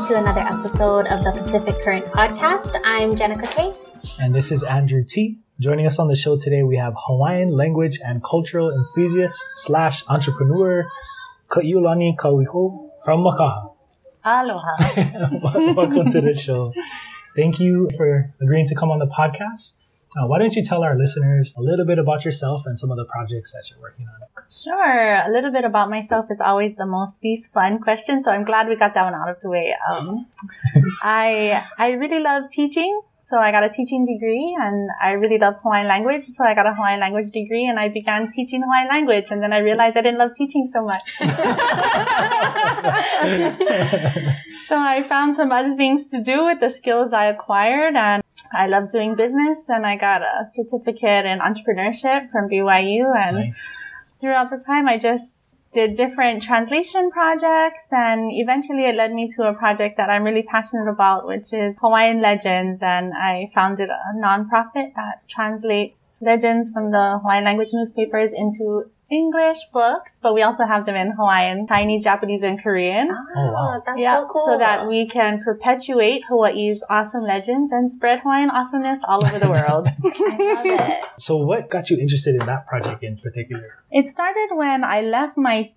welcome to another episode of the Pacific Current podcast. I'm Jenica K. And this is Andrew T. Joining us on the show today, we have Hawaiian language and cultural enthusiast slash entrepreneur Ka'iulani Kauihou from Makaha. Aloha. Welcome to the show. Thank you for agreeing to come on the podcast. Uh, why don't you tell our listeners a little bit about yourself and some of the projects that you're working on? Sure. A little bit about myself is always the most least fun question, so I'm glad we got that one out of the way. Um, I I really love teaching, so I got a teaching degree, and I really love Hawaiian language, so I got a Hawaiian language degree, and I began teaching Hawaiian language, and then I realized I didn't love teaching so much. so I found some other things to do with the skills I acquired, and I love doing business, and I got a certificate in entrepreneurship from BYU, and Nice. throughout the time, I just did different translation projects and eventually it led me to a project that I'm really passionate about, which is Hawaiian Legends. And I founded a nonprofit that translates legends from the Hawaiian language newspapers into English books, but we also have them in Hawaiian, Chinese, Japanese, and Korean. Ah, oh, wow. that's yeah, so cool. so that we can perpetuate Hawaii's awesome legends and spread Hawaiian awesomeness all over the world. I love it. So, what got you interested in that project in particular? It started when I left my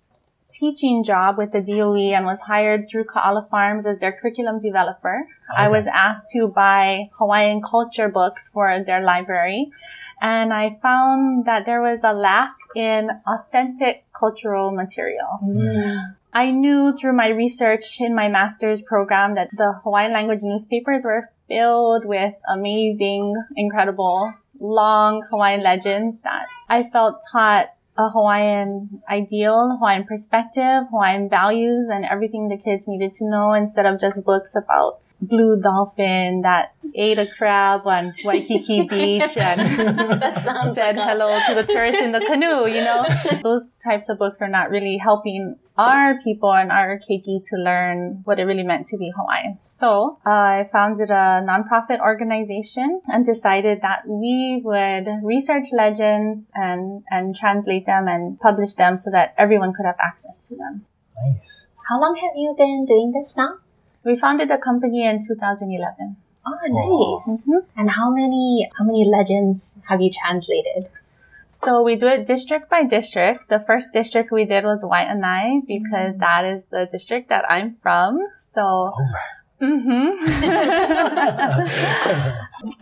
teaching job with the DOE and was hired through Ka'ala Farms as their curriculum developer. I was asked to buy Hawaiian culture books for their library. And I found that there was a lack in authentic cultural material. Mm. I knew through my research in my master's program that the Hawaiian language newspapers were filled with amazing, incredible, long Hawaiian legends that I felt taught a Hawaiian ideal, Hawaiian perspective, Hawaiian values, and everything the kids needed to know instead of just books about blue dolphin that ate a crab on Waikiki Beach and said like a- hello to the tourists in the canoe, you know? Those types of books are not really helping our people and our keiki to learn what it really meant to be Hawaiian. So I founded a nonprofit organization and decided that we would research legends and, and translate them and publish them so that everyone could have access to them. Nice. How long have you been doing this now? We founded the company in 2011. Oh, Wow. nice. Mhm. And how many how many legends have you translated? So we do it district by district. The first district we did was Waianae because that is the district that I'm from. So, All hmm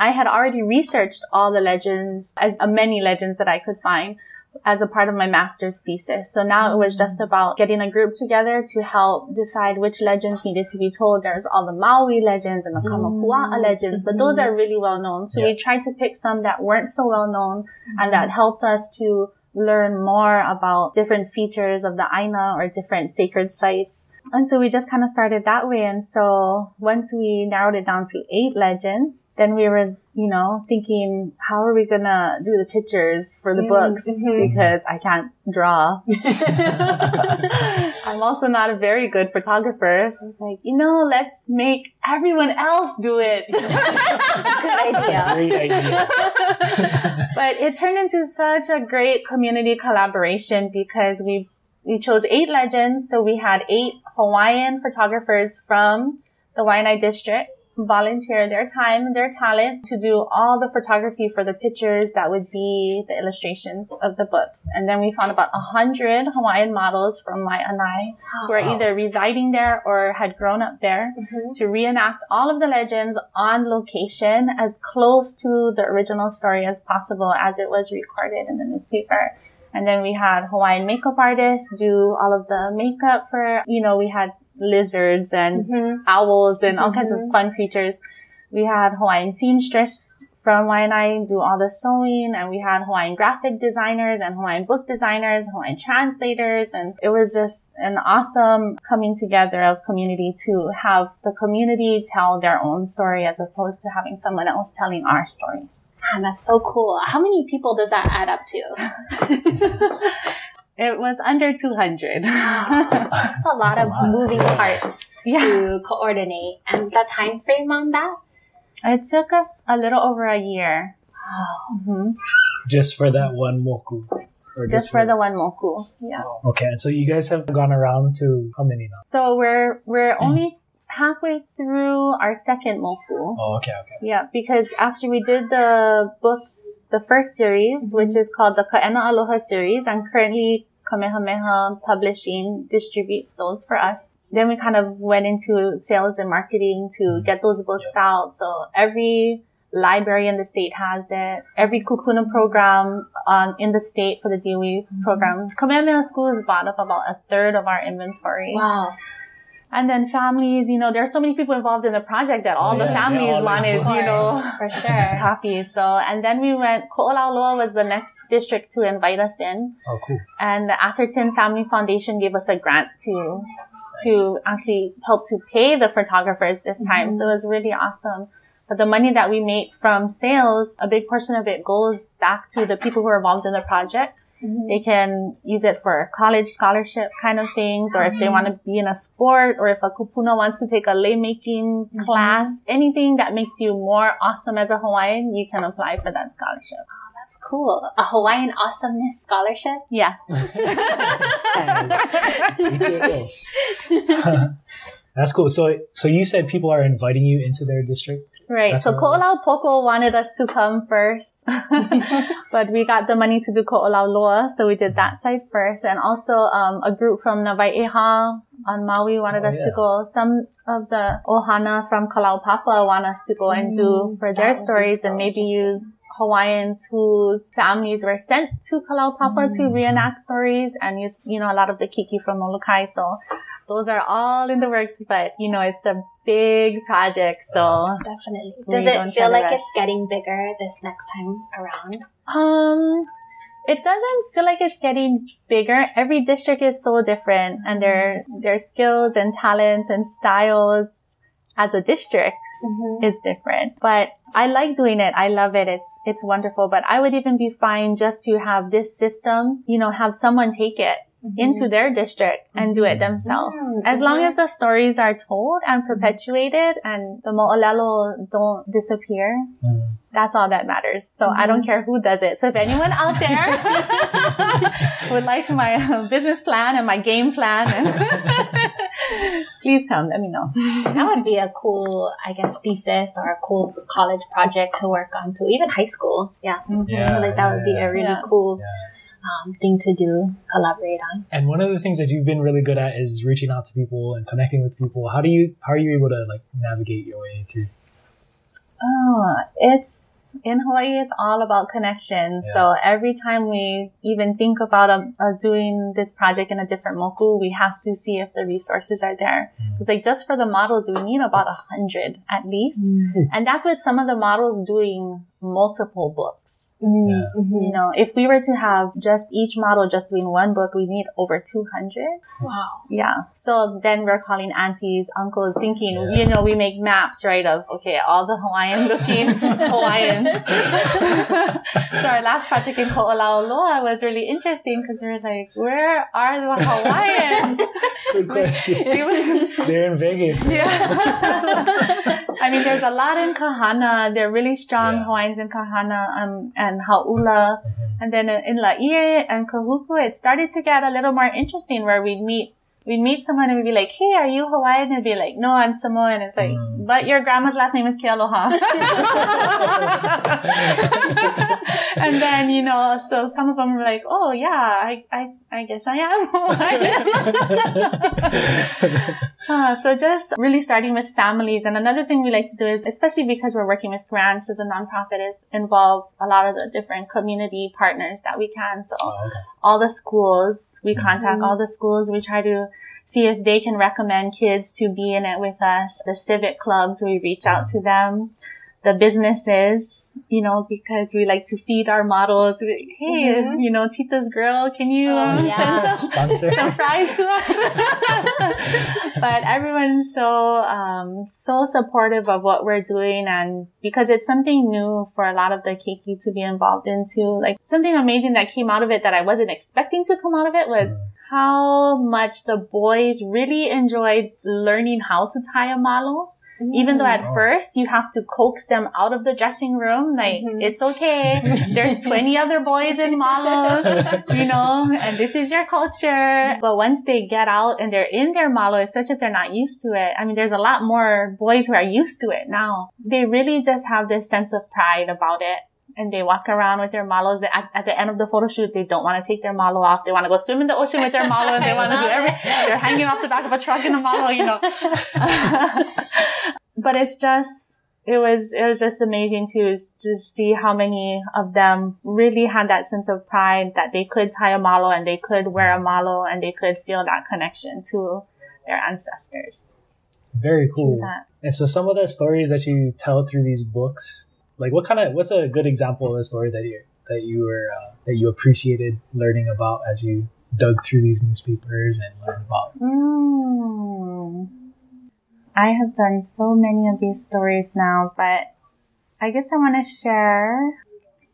I had already researched all the legends, as uh, many legends that I could find as a part of my master's thesis. So now it was just mm. about getting a group together to help decide which legends needed to be told. There's all the Maui legends and the Kamapua'a mm. legends, but those mm-hmm. are really well known. So we tried to pick some that weren't so well known and mm-hmm. that helped us to learn more about different features of the Aina or different sacred sites. And so we just kind of started that way. And so once we narrowed it down to eight legends, then we were, you know, thinking, how are we going to do the pictures for the Mm, books? mhm. Because I can't draw. I'm also not a very good photographer. So it's like, you know, let's make everyone else do it. Good idea. Great idea. but it turned into such a great community collaboration because we we chose eight legends. So we had eight Hawaiian photographers from the Waianae district volunteer their time and their talent to do all the photography for the pictures that would be the illustrations of the books. And then we found about a hundred Hawaiian models from Waianae who are Wow. either residing there or had grown up there Mhm. to reenact all of the legends on location as close to the original story as possible as it was recorded in the newspaper. And then we had Hawaiian makeup artists do all of the makeup for, you know, we had lizards and Mhm. owls and all kinds of Mhm. fun creatures. We had Hawaiian seamstress from Waianae do all the sewing and we had Hawaiian graphic designers and Hawaiian book designers, Hawaiian translators. And it was just an awesome coming together of community to have the community tell their own story as opposed to having someone else telling our stories. Man, that's so cool. How many people does that add up to? It was under 200. That's a lot That's a of lot. moving parts yeah. to coordinate. And the time frame on that? It took us a little over a year. Mhm. Just for that one moku. Or Just for the one moku. Yeah. Okay, and so you guys have gone around to how many now? So we're we're only halfway through our second moku. Oh, okay, okay. Yeah, because after we did the books, the first series, Mm-hmm. which is called the Ka'ena Aloha series, and currently Kamehameha Publishing distributes those for us. Then we kind of went into sales and marketing to Mhm. get those books out. So every library in the state has it. Every Kupuna program um, in the state for the DOE Mm-hmm. programs. Kamehameha schools bought up about a third of our inventory. Wow. And then families, you know, there are so many people involved in the project that all Oh, the yeah, families yeah, all wanted, you know, for sure. copies. So, and then we went, Ko'olauloa was the next district to invite us in. Oh, cool. And the Atherton Family Foundation gave us a grant to, to actually help to pay the photographers this time. So mm-hmm. it was really awesome. But the money that we make from sales, a big portion of it goes back to the people who are involved in the project. Mhm. They can use it for college scholarship kind of things, or if they mm-hmm. want to be in a sport, or if a kupuna wants to take a lei making mm-hmm. class, anything that makes you more awesome as a Hawaiian, you can apply for that scholarship. That's cool. A Hawaiian Awesomeness Scholarship. Yeah. That's cool. So, so you said people are inviting you into their district. Right. That's so what it Ko'olau Poko wanted us to come first, but we got the money to do Ko'olau Loa, so we did that side first. And also, um, a group from Na Wai 'Eha on Maui wanted Oh, us to go. Some of the Ohana from Kalaupapa want us to go and do Mm, for their stories so and maybe use Hawaiians whose families were sent to Kalaupapa to Mm. reenact stories and use, you know, a lot of the keiki from Molokai. So those are all in the works, but you know, it's a big project. So Definitely. Does it feel like rush. it's getting bigger this next time around? Um, it doesn't feel like it's getting bigger. Every district is so different and their, their skills and talents and styles as a district Mm-hmm. is different. But I like doing it. I love it. It's, it's wonderful. But I would even be fine just to have this system, you know, have someone take it into their district and do it themselves. Mm, As long as the stories are told and perpetuated and the mo'olelo don't disappear, Mm. that's all that matters. So I don't care who does it. So if anyone out there would like my business plan and my game plan, please come. Let me know. that would be a cool, I guess, thesis or a cool college project to work on too. Even high school. Yeah. I Yeah, like that would be a really Yeah. cool yeah. um, thing to do, collaborate on. And one of the things that you've been really good at is reaching out to people and connecting with people. How do you how are you able to like navigate your way through? Oh, it's in Hawaii. It's all about connections. Yeah. So every time we even think about um, uh, doing this project in a different moku, we have to see if the resources are there. Mm. It's like just for the models, we need about a hundred at least, and that's what some of the models doing multiple books. Mm, Yeah. mhm. You know, if we were to have just each model just doing one book, we need over 200. Wow. Yeah. So then we're calling aunties, uncles, thinking, Yeah. you know, we make maps, right, of, okay, all the Hawaiian looking Hawaiians. so our last project in Ko'olauloa was really interesting because we were like, where are the Hawaiians? Good question. They're in Vegas. right? yeah. I mean, there's a lot in Kahana. They're really strong Yeah. In Kahana um, and Hau'ula. Mhm. And then in Laie and Kahuku, it started to get a little more interesting where we'd meet, we'd meet someone and we'd be like, Hey, are you Hawaiian? And they'd be like, No, I'm Samoan. It's like, Mm. but your grandma's last name is Kealoha. and then, you know, so some of them were like, Oh yeah, I, I, I guess I am Hawaiian. Uh, so just really starting with families. And another thing we like to do is, especially because we're working with grants as a nonprofit, is involve a lot of the different community partners that we can. So Oh, all the schools, we contact all the schools. We try to see if they can recommend kids to be in it with us. The civic clubs, we reach out to them. The businesses, you know, because we like to feed our models. We- Hey, Mhm. you know, Tita's girl, can you Oh, um, yeah. send some some fries to us. but everyone's so um, so supportive of what we're doing, and because it's something new for a lot of the keiki to be involved into. Like something amazing that came out of it that I wasn't expecting to come out of it was Mhm. How much the boys really enjoyed learning how to tie a malo. Even though at Oh. first you have to coax them out of the dressing room, like, Mhm. it's okay. There's 20 other boys in malos, you know, and this is your culture. But once they get out and they're in their malo, it's such that they're not used to it. I mean, there's a lot more boys who are used to it now. They really just have this sense of pride about it. And they walk around with their malos. They- At, at the end of the photo shoot, they don't want to take their malo off. They want to go swim in the ocean with their malo and they want to do love everything. They're hanging off the back of a truck in a malo, you know. but it's just it was it was just amazing to to see how many of them really had that sense of pride that they could tie a malo and they could wear a malo and they could feel that connection to their ancestors. Very cool. And so some of the stories that you tell through these books, like what kind of what's a good example of a story that you that you were uh, that you appreciated learning about as you dug through these newspapers and learned about? Mm. I have done so many of these stories now, but I guess I want to share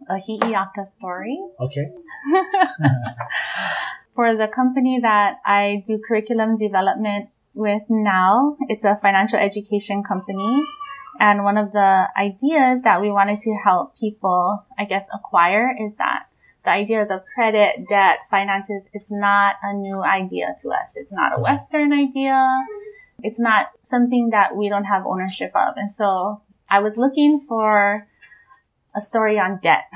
a Hi'iaka story. Okay. for the company that I do curriculum development with now, it's a financial education company. And one of the ideas that we wanted to help people, I guess, acquire is that the ideas of credit, debt, finances, it's not a new idea to us. It's not a Western idea. It's not something that we don't have ownership of. And so I was looking for a story on debt.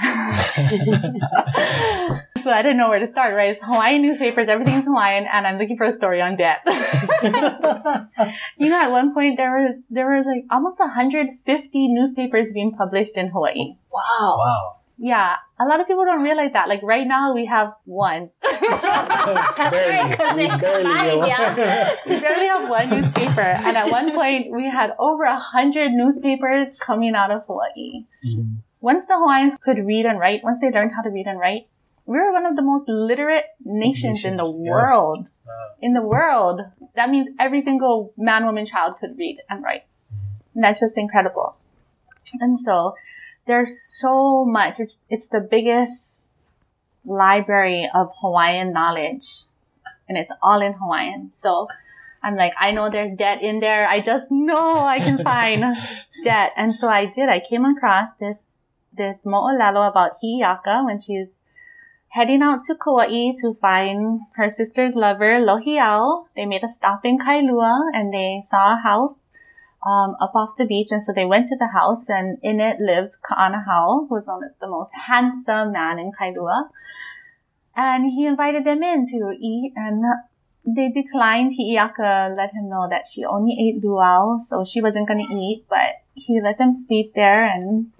so I didn't know where to start, right? It's Hawaiian newspapers, everything's Hawaiian, and I'm looking for a story on debt. you know, at one point there were there were like almost 150 newspapers being published in Hawaii. Wow. Wow. Yeah, a lot of people don't realize that. Like right now, we have one. That's Barely. right, 'cause We they barely combine, go. yeah. we barely have one newspaper, and at one point we had over a hundred newspapers coming out of Hawaii. Mhm. Once the Hawaiians could read and write, once they learned how to read and write, we were one of the most literate nations, in the Nations, yeah. world. Wow. In the world. That means every single man, woman, child could read and write. Mm-hmm. And that's just incredible. And so there's so much. It's, it's the biggest library of Hawaiian knowledge and it's all in Hawaiian. So I'm like, I know there's debt in there. I just know I can find debt. And so I did. I came across this, this mo'olelo about Hi'iaka when she's heading out to Kauai to find her sister's lover, Lohiau. They made a stop in Kailua and they saw a house um, up off the beach. And so they went to the house and in it lived Ka'anahao, who was known as the most handsome man in Kailua. And he invited them in to eat and they declined. Hi'iaka let him know that she only ate luau, so she wasn't going to eat, but he let them sleep there and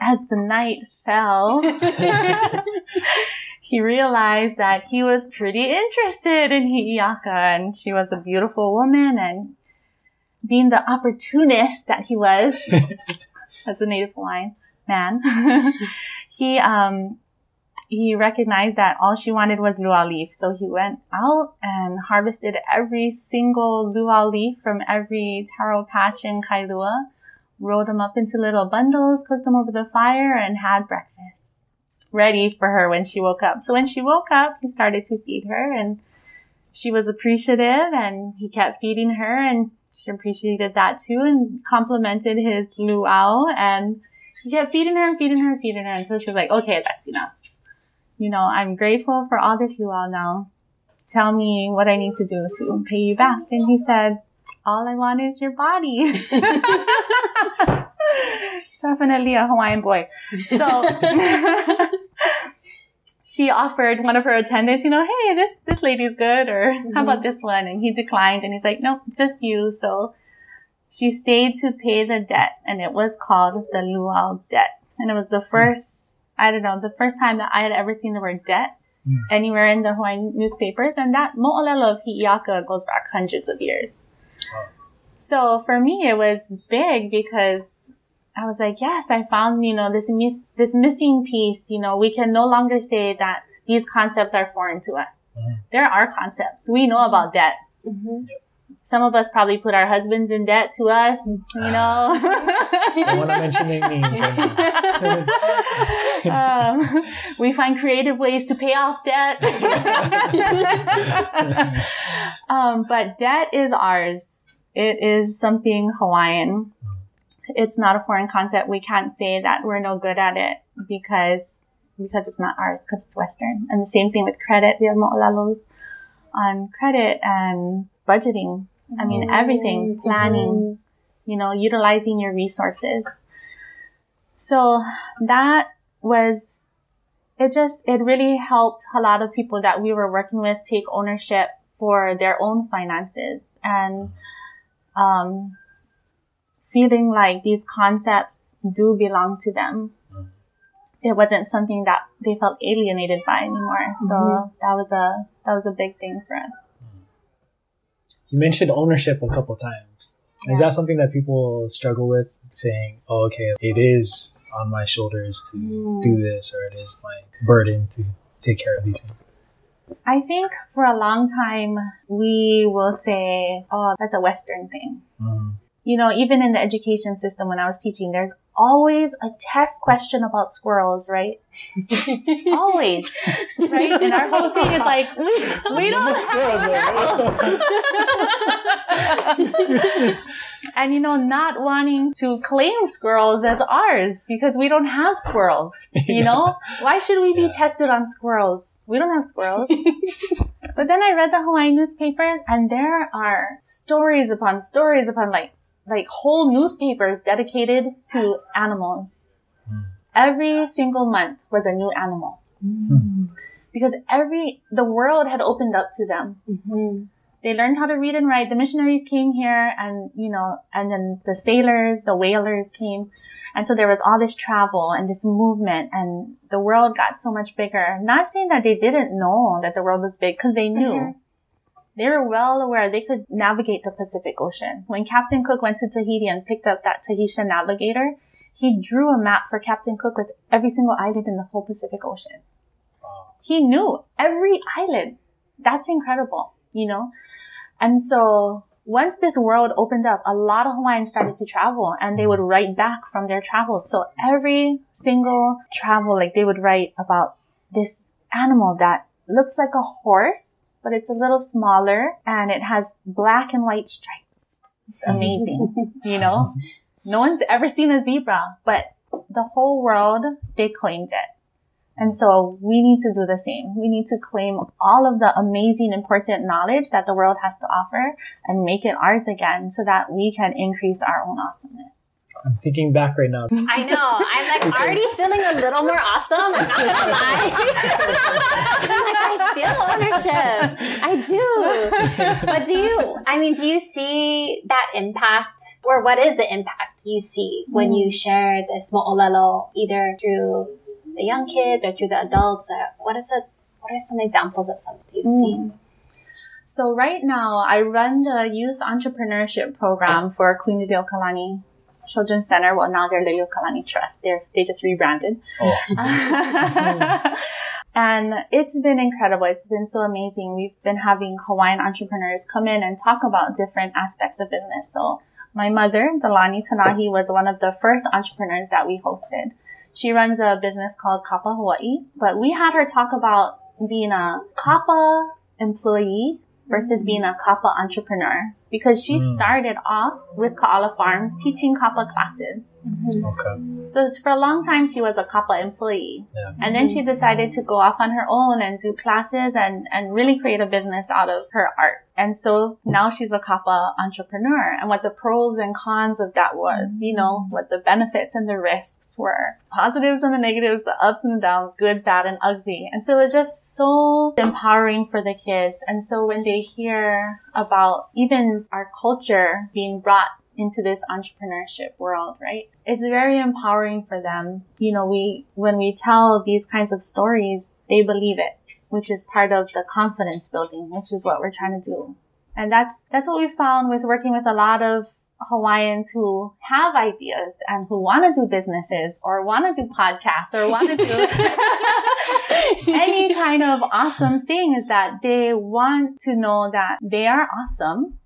as the night fell, he realized that he was pretty interested in Hi'iaka and she was a beautiful woman and being the opportunist that he was as a native Hawaiian man, he, um, he recognized that all she wanted was luau leaf. So he went out and harvested every single luau leaf from every taro patch in Kailua, rolled them up into little bundles, cooked them over the fire, and had breakfast ready for her when she woke up. So when she woke up, he started to feed her and she was appreciative and he kept feeding her and she appreciated that too and complimented his luau and he kept feeding her and feeding her and feeding her until she was like, okay, that's enough. You know, I'm grateful for all this luau now. Tell me what I need to do to pay you back. And he said, all I want is your body. Definitely a Hawaiian boy. So she offered one of her attendants, you know, hey, this, this lady's good, or how about this one? And he declined and he's like, nope, just you. So she stayed to pay the debt and it was called the luau debt. And it was the first, I don't know, the first time that I had ever seen the word debt Mm. anywhere in the Hawaiian newspapers. And that mo'olelo of Hi'iaka goes back hundreds of years. Wow. So for me, it was big because I was like, yes, I found, you know, this miss, this missing piece. You know, we can no longer say that these concepts are foreign to us. Mhm. There are concepts. We know about debt. Mhm. Some of us probably put our husbands in debt to us, you know. Don't want to mention names. um, we find creative ways to pay off debt. um, but debt is ours. It is something Hawaiian. It's not a foreign concept. We can't say that we're no good at it because because it's not ours, because it's Western. And the same thing with credit. We have mo'olelos on credit and budgeting. I mean, everything, Mm-hmm. planning, you know, utilizing your resources. So that was, it just, it really helped a lot of people that we were working with take ownership for their own finances and, um, feeling like these concepts do belong to them. It wasn't something that they felt alienated by anymore. So that was a, that was a big thing for us. You mentioned ownership a couple times. Is that something that people struggle with? Saying, "Oh, okay, it is on my shoulders to Mm. do this, or it is my burden to take care of these things." I think for a long time, we will say, oh, that's a Western thing. Mm. You know, even in the education system when I was teaching, there's always a test question about squirrels, right? always, right? And our whole thing is like, mm, we, we don't have squirrels. and you know, not wanting to claim squirrels as ours because we don't have squirrels. You know, why should we be Yeah. tested on squirrels? We don't have squirrels. But then I read the Hawaiian newspapers and there are stories upon stories upon like, like whole newspapers dedicated to animals. Hmm. Every single month was a new animal because every, the world had opened up to them. Mm-hmm. They learned how to read and write. The missionaries came here and, you know, and then the sailors, the whalers came. And so there was all this travel and this movement and the world got so much bigger. Not saying that they didn't know that the world was big because they knew. Mhm. They were well aware they could navigate the Pacific Ocean. When Captain Cook went to Tahiti and picked up that Tahitian navigator, he drew a map for Captain Cook with every single island in the whole Pacific Ocean. Wow. He knew every island. That's incredible, you know? And so once this world opened up, a lot of Hawaiians started to travel and they would write back from their travels. So every single travel, like they would write about this animal that looks like a horse, but it's a little smaller and it has black and white stripes. It's amazing, you know? No one's ever seen a zebra, but the whole world, they claimed it. And so we need to do the same. We need to claim all of the amazing, important knowledge that the world has to offer and make it ours again so that we can increase our own awesomeness. I'm thinking back right now. I know. I'm like already feeling a little more awesome. I'm not gonna lie. I'm like, I feel ownership. I do. But do you, I mean, do you see that impact or what is the impact you see when you mm. share this mo'olelo either through the young kids or through the adults? Or what is it? What are some examples of something you've mm. seen? So right now I run the youth entrepreneurship program for Queen Liliuokalani Children's Center. Well, now they're Liliuokalani Trust. They're, they just rebranded. Oh, and it's been incredible. It's been so amazing. We've been having Hawaiian entrepreneurs come in and talk about different aspects of business. So my mother, Delani Tanahi, was one of the first entrepreneurs that we hosted. She runs a business called Kapa Hawaii, but we had her talk about being a Kapa employee versus mm. being a Kapa entrepreneur because she Mm. started off with Kaala Farms teaching Kapa classes. okay. So for a long time, she was a Kapa employee. Yeah. And then she decided to go off on her own and do classes and, and really create a business out of her art. And so now she's a Kapa entrepreneur and what the pros and cons of that was, you know, what the benefits and the risks were, positives and the negatives, the ups and the downs, good, bad, and ugly. And so it's just so empowering for the kids. And so when they hear about even our culture being brought into this entrepreneurship world, right? It's very empowering for them. You know, we, when we tell these kinds of stories, they believe it, which is part of the confidence building, which is what we're trying to do. And that's, that's what we found with working with a lot of Hawaiians who have ideas and who want to do businesses or want to do podcasts or want to do any kind of awesome thing is that they want to know that they are awesome.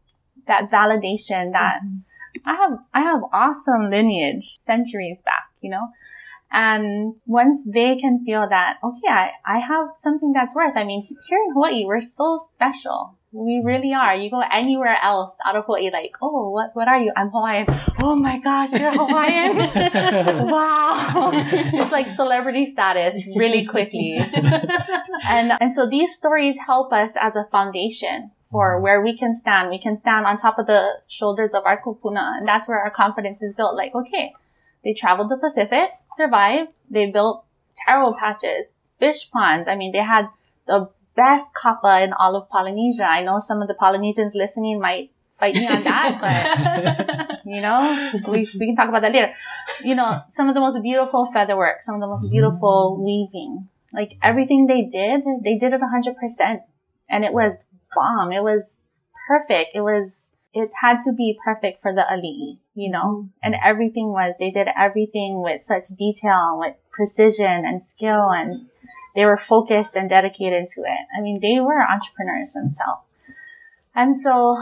That validation that mm-hmm. I have, I have awesome lineage centuries back, you know? And once they can feel that, okay, I, I have something that's worth. I mean, here in Hawaii, we're so special. We mm-hmm. really are. You go anywhere else out of Hawaii, like, oh, what, what are you? I'm Hawaiian. Oh my gosh, you're Hawaiian. wow. it's like celebrity status really quickly. and, and so these stories help us as a foundation for mm-hmm. where we can stand. We can stand on top of the shoulders of our kupuna. And that's where our confidence is built. Like, okay, they traveled the Pacific, survived. They built taro patches, fish ponds. I mean, they had the best kapa in all of Polynesia. I know some of the Polynesians listening might fight me on that, but you know, we, we can talk about that later. You know, some of the most beautiful featherwork, some of the most beautiful mm-hmm. weaving, like everything they did, they did it hundred percent. And it was bomb. It was perfect. It was, it had to be perfect for the ali'i, you know, mm-hmm. and everything was, they did everything with such detail, with precision and skill and they were focused and dedicated to it. I mean, they were entrepreneurs themselves. And so,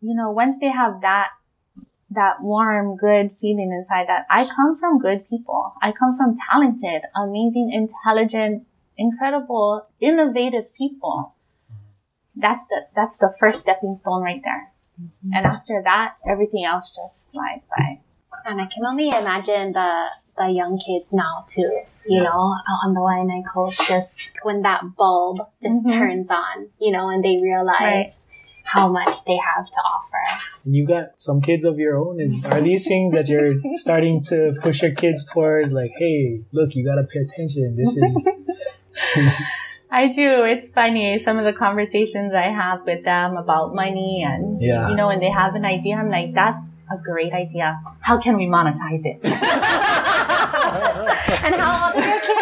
you know, once they have that, that warm, good feeling inside that I come from good people. I come from talented, amazing, intelligent, incredible, innovative people. That's the, that's the first stepping stone right there. And after that, everything else just flies by. And I can only imagine the the young kids now too. You know, out on the Waianae coast, just when that bulb just Mhm. turns on, you know, and they realize how much they have to offer. And you got some kids of your own. Is are these things that you're starting to push your kids towards? Like, hey, look, you gotta pay attention. This is I do. It's funny. Some of the conversations I have with them about money and, Yeah. you know, when they have an idea, I'm like, that's a great idea. How can we monetize it? And how old are your kids?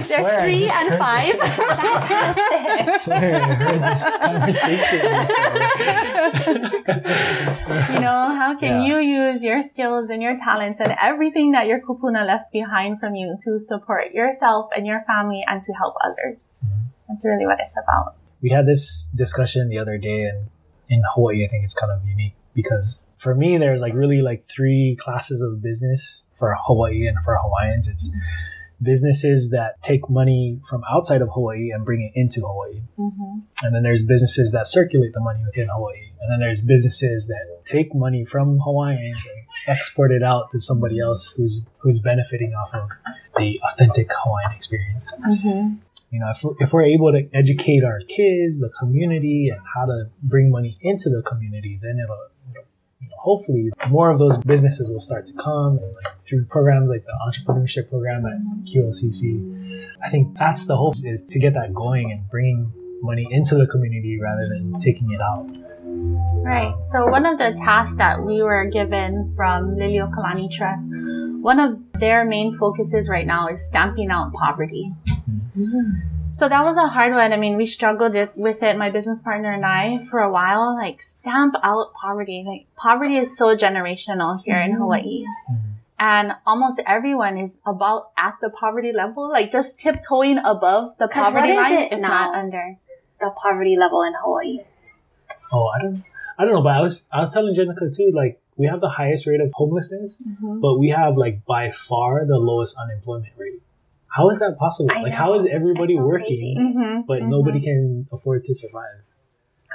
I swear, They're I three and five. Fantastic. Swear, I heard this conversation. you know, how can Yeah. you use your skills and your talents and everything that your kupuna left behind from you to support yourself and your family and to help others? Mm-hmm. That's really what it's about. we had this discussion the other day and in Hawaii I think it's kind of unique because for me there's like really like three classes of business for Hawaii and for Hawaiians it's businesses that take money from outside of Hawaii and bring it into Hawaii Mm-hmm. and then there's businesses that circulate the money within Hawaii and then there's businesses that take money from Hawaiians and export it out to somebody else who's who's benefiting off of the authentic Hawaiian experience Mm-hmm. you know, if we're, if we're able to educate our kids, the community, and how to bring money into the community, then it'll, hopefully more of those businesses will start to come and like through programs like the entrepreneurship program at QLCC. I think that's the hope is to get that going and bringing money into the community rather than taking it out. Right. So one of the tasks that we were given from Liliuokalani Trust, one of their main focuses right now is stamping out poverty. Mm-hmm. Mm-hmm. So that was a hard one. I mean, we struggled with it, my business partner and I, for a while. Like, stamp out poverty. Like, poverty is so generational here in mm-hmm. Hawaii. Mm-hmm. And almost everyone is about at the poverty level, like just tiptoeing above the poverty is line, it if now? not under. The poverty level in Hawaii. Oh, I don't, I don't know, but I was, I was telling Jenica too, like we have the highest rate of homelessness, mm-hmm. but we have like by far the lowest unemployment rate. How is that possible? I like, how is everybody so working. Mm-hmm. but nobody can afford to survive?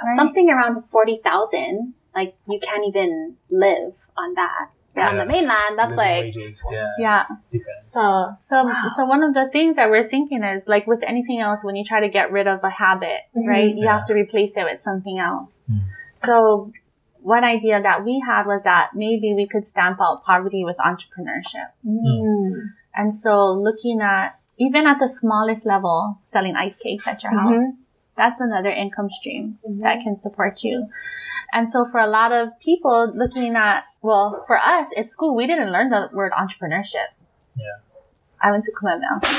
Right. Something around 40,000, like you can't even live on that. But on the mainland, that's Living like, wages. Yeah. Yeah. Depends. so, So, Wow. so one of the things that we're thinking is like with anything else, when you try to get rid of a habit, Mhm. right, you Yeah. have to replace it with something else. Mm. So one idea that we had was that maybe we could stamp out poverty with entrepreneurship. mm. And so looking at, even at the smallest level, selling ice cakes at your Mhm. house, that's another income stream that can support you. And so for a lot of people looking at, well, for us at school, we didn't learn the word entrepreneurship. Yeah. I went to Kumamel.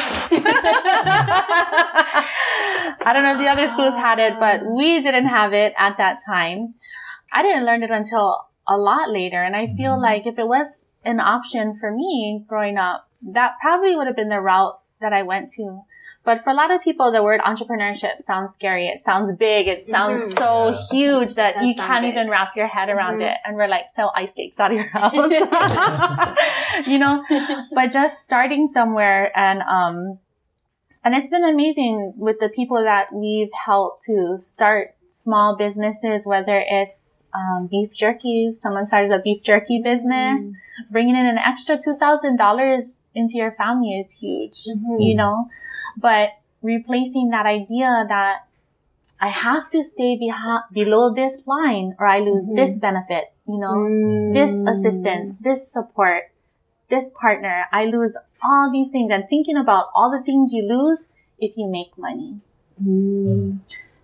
I don't know if the other schools had it, but we didn't have it at that time. I didn't learn it until a lot later. And I feel Mhm. like if it was an option for me growing up, that probably would have been the route that I went to. But for a lot of people, the word entrepreneurship sounds scary. It sounds big. It sounds Mhm. so Yeah. huge that you can't big. even wrap your head around Mhm. it. And we're like, sell ice cakes out of your house. you know, but just starting somewhere and, um, and it's been amazing with the people that we've helped to start small businesses, whether it's, um, beef jerky. Someone started a beef jerky business. Bringing in an extra $2,000 into your family is huge, Mhm. you know, but replacing that idea that I have to stay behind, below this line or I lose Mhm. this benefit, you know, Mm. this assistance, this support, this partner. I lose all these things and thinking about all the things you lose if you make money Mm.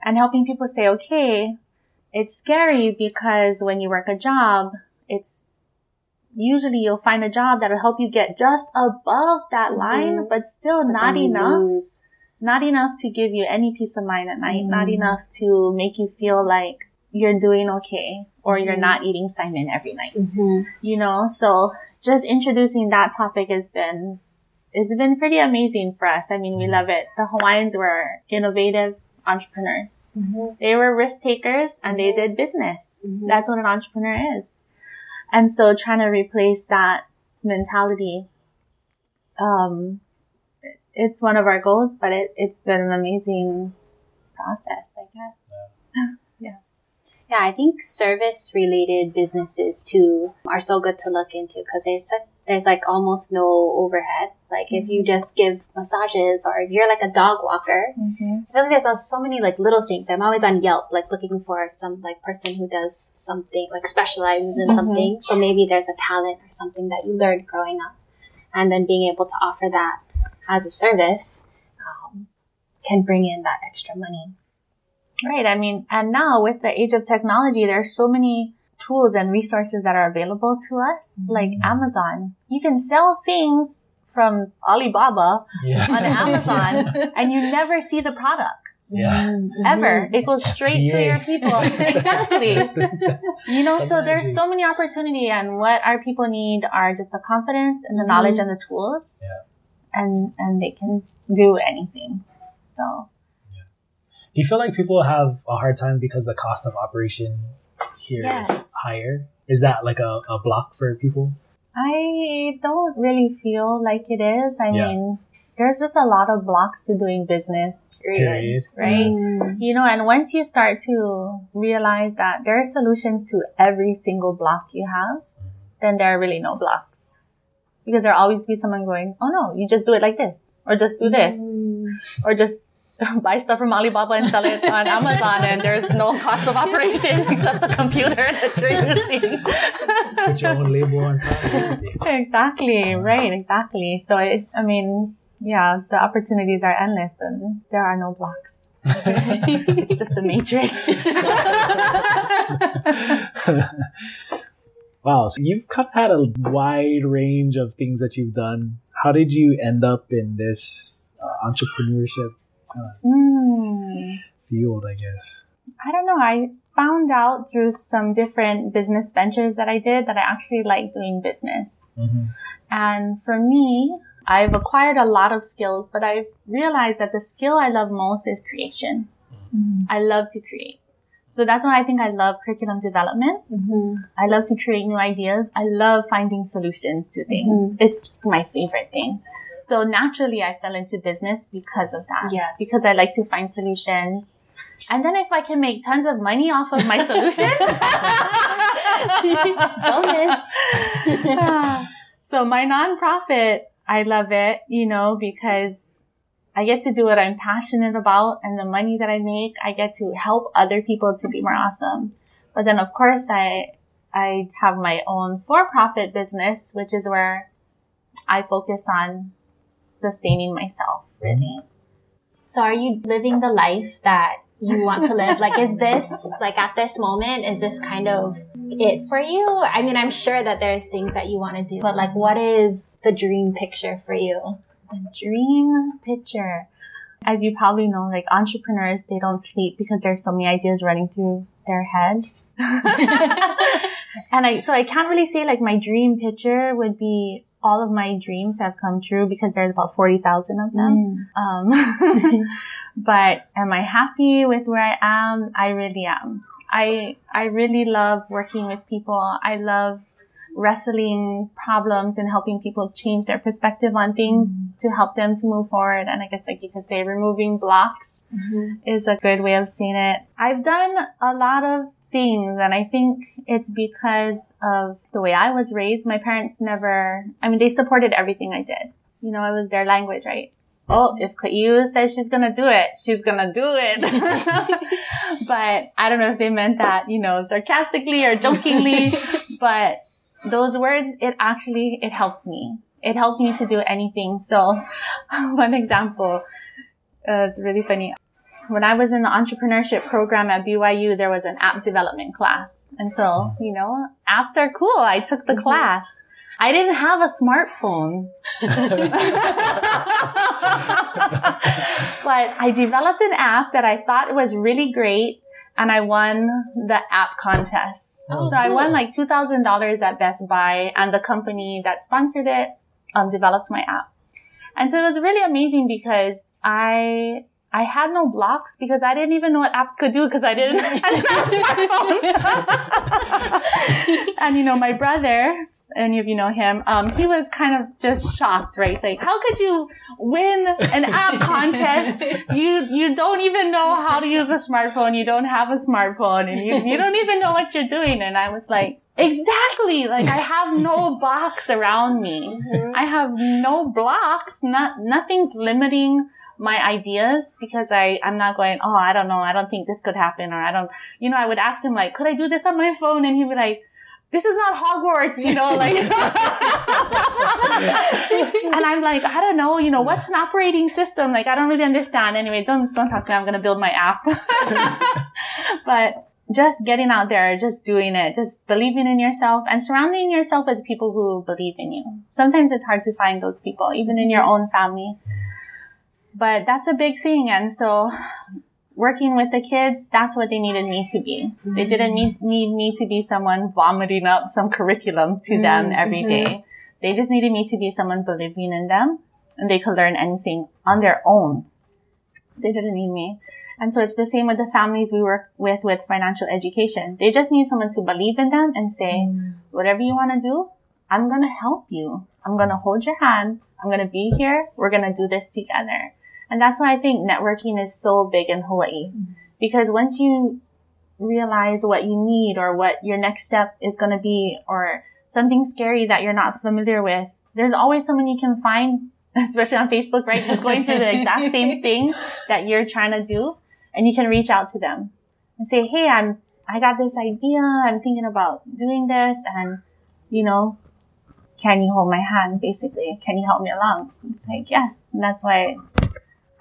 And helping people say, okay, it's scary because when you work a job, it's usually you'll find a job that'll help you get just above that line, Mhm. but still But not enough, lose. not enough to give you any peace of mind at night, not Mhm. enough to make you feel like you're doing okay or you're Mhm. not eating saimin every night you know so just introducing that topic has been it's been pretty amazing for us i mean we love it the hawaiians were innovative entrepreneurs. Mhm. they were risk takers and they did business. Mhm. that's what an entrepreneur is. And so trying to replace that mentality um it's one of our goals but it, it's been an amazing process i guess. Yeah, Yeah, I think service related businesses too are so good to look into because there's such, there's like almost no overhead. Like if you just give massages or if you're like a dog walker, mm-hmm. I feel like there's uh, so many like little things. I'm always on Yelp, like looking for some like person who does something, like specializes in Mhm. something. So maybe there's a talent or something that you learned growing up, and then being able to offer that as a service um, can bring in that extra money. Right. I mean, and now with the age of technology, there are so many tools and resources that are available to us, mm-hmm. like Amazon. You can sell things from Alibaba Yeah. on Amazon and you never see the product Yeah. Mm-hmm. ever. Mm-hmm. It goes straight to your people. exactly. You know, Just so there's so many opportunity and what our people need are just the confidence and the knowledge mm-hmm. and the tools. Yeah. And, and they can do anything. So. Do you feel like people have a hard time because the cost of operation here is Yes. higher? Is that like a, a block for people? I don't really feel like it is. I Yeah. mean, there's just a lot of blocks to doing business, period. Period. Right? Mm. You know, and once you start to realize that there are solutions to every single block you have, then there are really no blocks. Because there'll always be someone going, oh no, you just do it like this, or just do this, Mm. or just buy stuff from Alibaba and sell it on Amazon and there's no cost of operation except the computer that you're using. Put your own label on top. Exactly, right, exactly. So it, I mean, yeah, the opportunities are endless and there are no blocks. it's just the matrix. wow. So you've kind of had a wide range of things that you've done. How did you end up in this uh, entrepreneurship mm, field, I guess? I don't know. I found out through some different business ventures that I did that I actually like doing business. Mm-hmm. And for me, I've acquired a lot of skills, but I've realized that the skill I love most is creation. I love to create. So that's why I think I love curriculum development. Mhm. I love to create new ideas. I love finding solutions to things. It's my favorite thing. So naturally I fell into business because of that. Yes. Because I like to find solutions. And then if I can make tons of money off of my solutions, Bonus. so my nonprofit, I love it, you know, because I get to do what I'm passionate about and the money that I make, I get to help other people to be more awesome. But then of course I, I have my own for-profit business, which is where I focus on sustaining myself, mm-hmm. really. So are you living the life that you want to live? Like, is this, like at this moment, is this kind of it for you? I mean, I'm sure that there's things that you want to do, but like, what is the dream picture for you? The dream picture. As you probably know, like entrepreneurs, they don't sleep because there's so many ideas running through their head. and I, so I can't really say like my dream picture would be, all of my dreams have come true because there's about 40,000 of them. Mm. Um, but am I happy with where I am? I really am. I, I really love working with people. I love wrestling problems and helping people change their perspective on things to help them to move forward. And I guess like you could say removing blocks Mm-hmm. is a good way of seeing it. I've done a lot of things and I think it's because of the way I was raised. My parents never, I mean, they supported everything I did. You know, it was their language, right? Oh, if Kaiu says she's gonna do it, she's gonna do it. but I don't know if they meant that, you know, sarcastically or jokingly, but those words, it actually, it helped me. It helped me to do anything. So one example, uh, it's really funny. When I was in the entrepreneurship program at BYU, there was an app development class. And so, you know, apps are cool. I took the class. I didn't have a smartphone. but I developed an app that I thought was really great and I won the app contest. Oh, so I won like $2,000 at Best Buy and the company that sponsored it um, developed my app. And so it was really amazing because I I had no blocks because I didn't even know what apps could do because I didn't, I didn't have a smartphone. and you know, my brother, any of you know him, um, he was kind of just shocked, right? He's like, how could you win an app contest? You, you don't even know how to use a smartphone. You don't have a smartphone and you, you don't even know what you're doing. And I was like, exactly. Like I have no box around me. Mhm. I have no blocks. Not, nothing's limiting my ideas because I, I'm not going, oh, I don't know. I don't think this could happen. Or I don't, you know, I would ask him like, could I do this on my phone? And he'd be like, this is not Hogwarts, you know, like, and I'm like, I don't know, you know, what's an operating system? Like, I don't really understand. Anyway, don't, don't talk to me. I'm going to build my app. but just getting out there, just doing it, just believing in yourself and surrounding yourself with people who believe in you. Sometimes it's hard to find those people, even in your mm-hmm. own family. But that's a big thing. And so working with the kids, that's what they needed me to be. They mm-hmm. didn't need, need me to be someone vomiting up some curriculum to them mm-hmm. every day. Mm-hmm. They just needed me to be someone believing in them and they could learn anything on their own. They didn't need me. And so it's the same with the families we work with with financial education. They just need someone to believe in them and say, mm. whatever you want to do, I'm going to help you. I'm going to hold your hand. I'm going to be here. We're going to do this together. And that's why I think networking is so big in Hawaii. Mm-hmm. Because once you realize what you need or what your next step is going to be or something scary that you're not familiar with, there's always someone you can find, especially on Facebook, right? Who's going through the exact same thing that you're trying to do. And you can reach out to them and say, Hey, I'm, I got this idea. I'm thinking about doing this. And, you know, can you hold my hand? Basically, can you help me along? It's like, yes. And that's why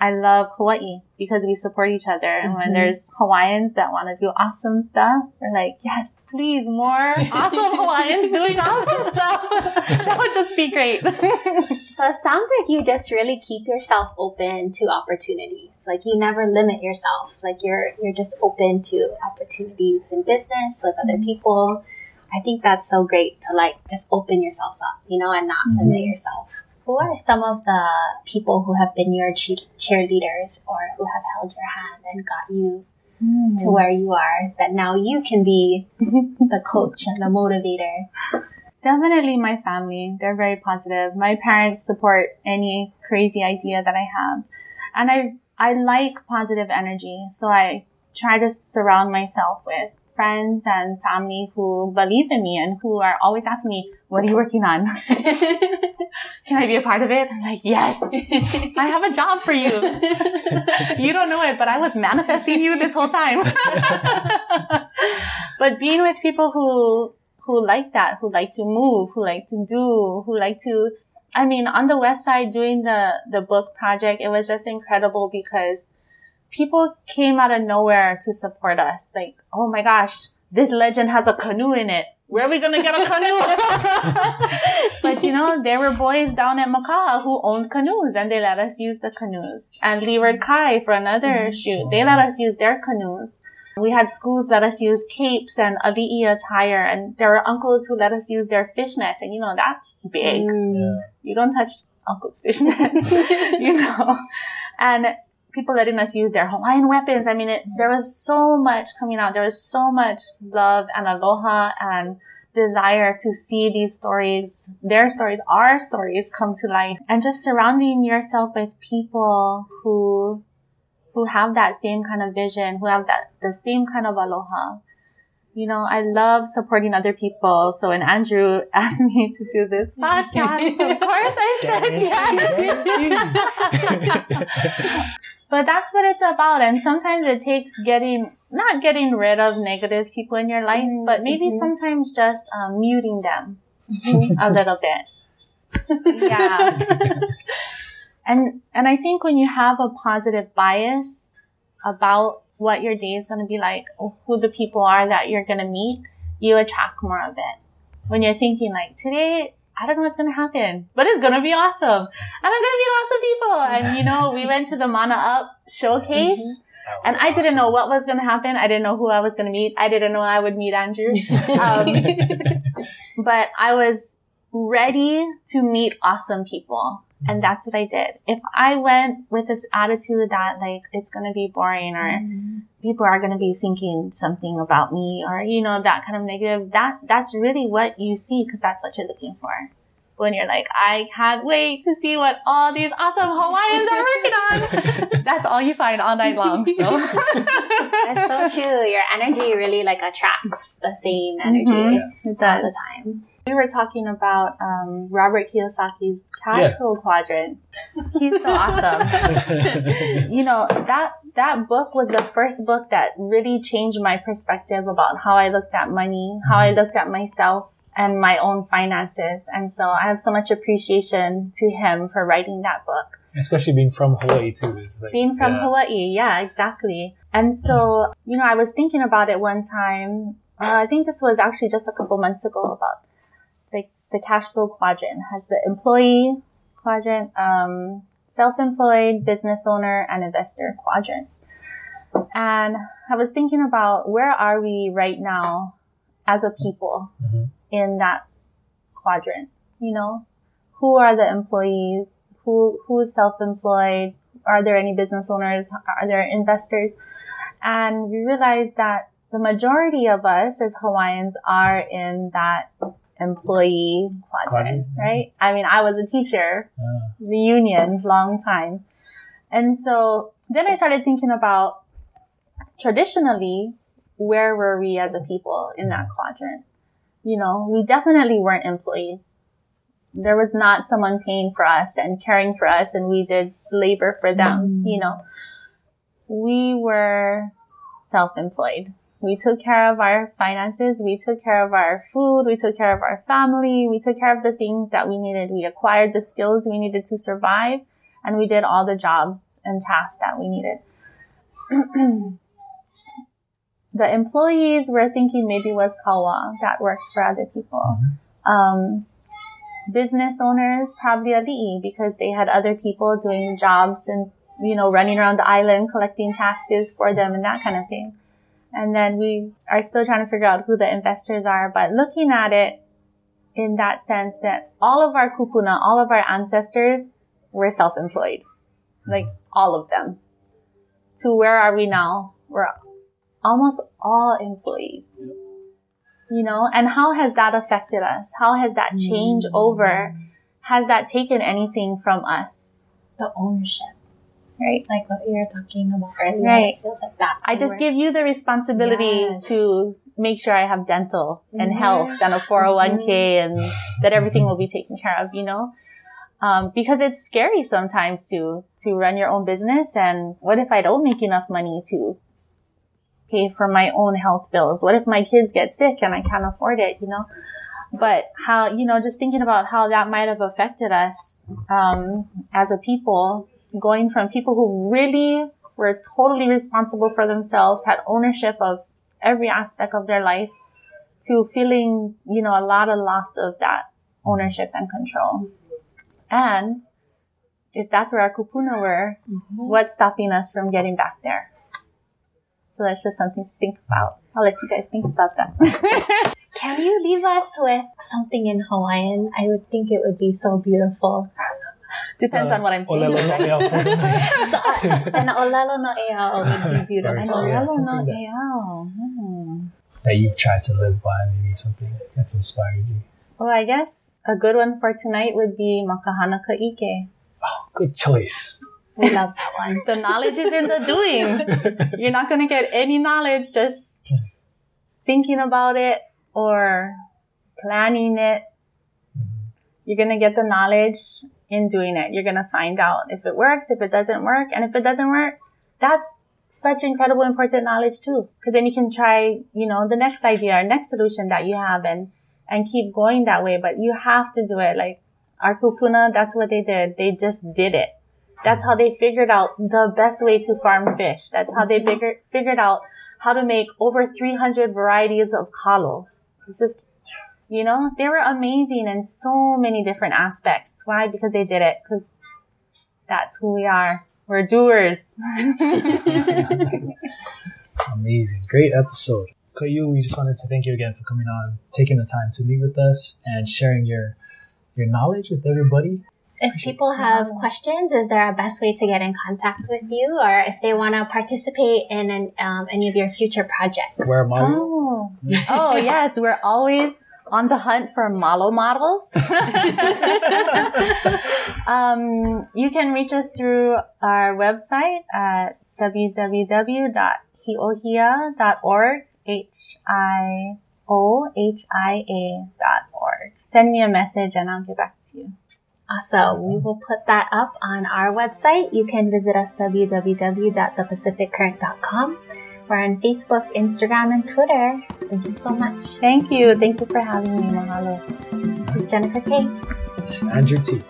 I love Hawaii because we support each other. And when Mhm. there's Hawaiians that want to do awesome stuff, we're like, yes, please, more awesome Hawaiians doing awesome stuff. that would just be great. So it sounds like you just really keep yourself open to opportunities. Like you never limit yourself. Like you're you're just open to opportunities in business with other people. I think that's so great to like just open yourself up, you know, and not Mhm. limit yourself. Who are some of the people who have been your cheer- cheerleaders or who have held your hand and got you hmm. to where you are that now you can be the coach and the motivator? Definitely my family. They're very positive. My parents support any crazy idea that I have. And I, I like positive energy. So I try to surround myself with friends and family who believe in me and who are always asking me, what are you working on? Can I be a part of it? I'm like, yes, I have a job for you. you don't know it, but I was manifesting you this whole time. but being with people who, who like that, who like to move, who like to do, who like to, I mean, on the west side doing the, the book project, it was just incredible because people came out of nowhere to support us. Like, oh my gosh, this legend has a canoe in it. Where are we going to get a canoe? but you know, there were boys down at Makaha who owned canoes and they let us use the canoes. And Leeward Kai for another shoot, they let us use their canoes. We had schools let us use capes and ali'i attire, and there were uncles who let us use their fishnets, and you know that's big. Mm. Yeah. You don't touch uncle's fishnets, you know. And people letting us use their Hawaiian weapons. I mean, it, there was so much coming out. There was so much love and aloha and desire to see these stories, their stories, our stories come to life and just surrounding yourself with people who, who have that same kind of vision, who have that, the same kind of aloha. You know, I love supporting other people. So when Andrew asked me to do this podcast, of course I said yes. But that's what it's about. And sometimes it takes getting, not getting rid of negative people in your life, Mhm, but maybe mhm. sometimes just um, muting them a little bit. yeah. and, and I think when you have a positive bias about what your day is going to be like, or who the people are that you're going to meet, you attract more of it. When you're thinking like, today, I don't know what's going to happen, but it's going to be awesome. And I'm going to meet awesome people. And you know, we went to the Mana Up showcase. And was I didn't know what was going to happen. I didn't know who I was going to meet. I didn't know I would meet Andrew. Um, but I was ready to meet awesome people. And that's what I did. If I went with this attitude that like it's going to be boring or people are going to be thinking something about me or, you know, that kind of negative, that, that's really what you see because that's what you're looking for. When you're like, I can't wait to see what all these awesome Hawaiians are working on. That's all you find all night long. So That's so true. Your energy really like attracts the same energy Mhm. all the time. We were talking about um, Robert Kiyosaki's cash Yeah. flow quadrant. He's so awesome. you know that that book was the first book that really changed my perspective about how I looked at money, how I looked at myself and my own finances. And so I have so much appreciation to him for writing that book. Especially being from Hawaii too. Like, Being from yeah. Hawaii, yeah, exactly. And so, you know, I was thinking about it one time. Uh, I think this was actually just a couple months ago about the cash flow quadrant has the employee quadrant, um, self-employed, business owner, and investor quadrants. And I was thinking about where are we right now as a people Mhm. in that quadrant? You know, who are the employees? Who who is self-employed? Are there any business owners? Are there investors? And we realized that the majority of us as Hawaiians are in that employee quadrant, Quadrant. right? I mean, I was a teacher, Ah. the union, long time. And so then I started thinking about traditionally, where were we as a people in that quadrant? You know, we definitely weren't employees. There was not someone paying for us and caring for us and we did labor for them, you know. We were self-employed. We took care of our finances. We took care of our food. We took care of our family. We took care of the things that we needed. We acquired the skills we needed to survive and we did all the jobs and tasks that we needed. the employees were thinking maybe was kawa that worked for other people. Um, business owners probably ali'i because they had other people doing jobs and you know running around the island collecting taxes for them and that kind of thing. And then we are still trying to figure out who the investors are, but looking at it in that sense that all of our kupuna, all of our ancestors were self-employed. Like all of them. To where are we now? We're almost all employees. You know, and how has that affected us? How has that change mm. over? Has that taken anything from us? The ownership, Right? like what you were talking about earlier, Right. it feels like that. I just give you the responsibility Yes. to make sure I have dental and Mhm. health and a 401k and that everything will be taken care of, you know? Um, because it's scary sometimes to, to run your own business. And what if I don't make enough money to pay for my own health bills? What if my kids get sick and I can't afford it, you know? But how, you know, just thinking about how that might have affected us, um, as a people, going from people who really were totally responsible for themselves, had ownership of every aspect of their life, to feeling, you know, a lot of loss of that ownership and control. And if that's where our kupuna were, mm-hmm. what's stopping us from getting back there? So that's just something to think about. I'll let you guys think about that. Can you leave us with something in Hawaiian? I would think it would be so beautiful. Depends So, on what I'm saying. olelo no right? ea for the night. So, uh, an olelo no ea would be An beautiful. Yeah, olelo no that- eao. Hmm. that you've tried to live by, maybe something that's inspired you. Well, I guess a good one for tonight would be ma ka hana ka 'ike. Oh, good choice. We love that one. The knowledge is in the doing. You're not going to get any knowledge just thinking about it or planning it. You're going to get the knowledge in doing it. You're going to find out if it works, if it doesn't work. And if it doesn't work, that's such incredible important knowledge too. Cause then you can try, you know, the next idea or next solution that you have and, and keep going that way. But you have to do it. Like our kupuna, that's what they did. They just did it. That's how they figured out the best way to farm fish. That's how they figured, figured out how to make over 300 varieties of kalo. It's just, you know, they were amazing in so many different aspects. Why? Because they did it. Because that's who we are. We're doers. Amazing. Great episode. Ka'iu, we just wanted to thank you again for coming on, taking the time to meet with us and sharing your your knowledge with everybody. If people have questions, is there a best way to get in contact with you, or if they want to participate in an, um, any of your future projects? Where am I? Oh. oh, yes. We're always on the hunt for malo models. um, you can reach us through our website at www.hiohia.org, H-I-O-H-I-A dot org. Send me a message and I'll get back to you. Awesome. We will put that up on our website. You can visit us www.thepacificcurrent.com. We're on Facebook, Instagram, and Twitter. Thank you so much. Thank you. Thank you for having me. Mahalo. This is Jenica This is Andrew T.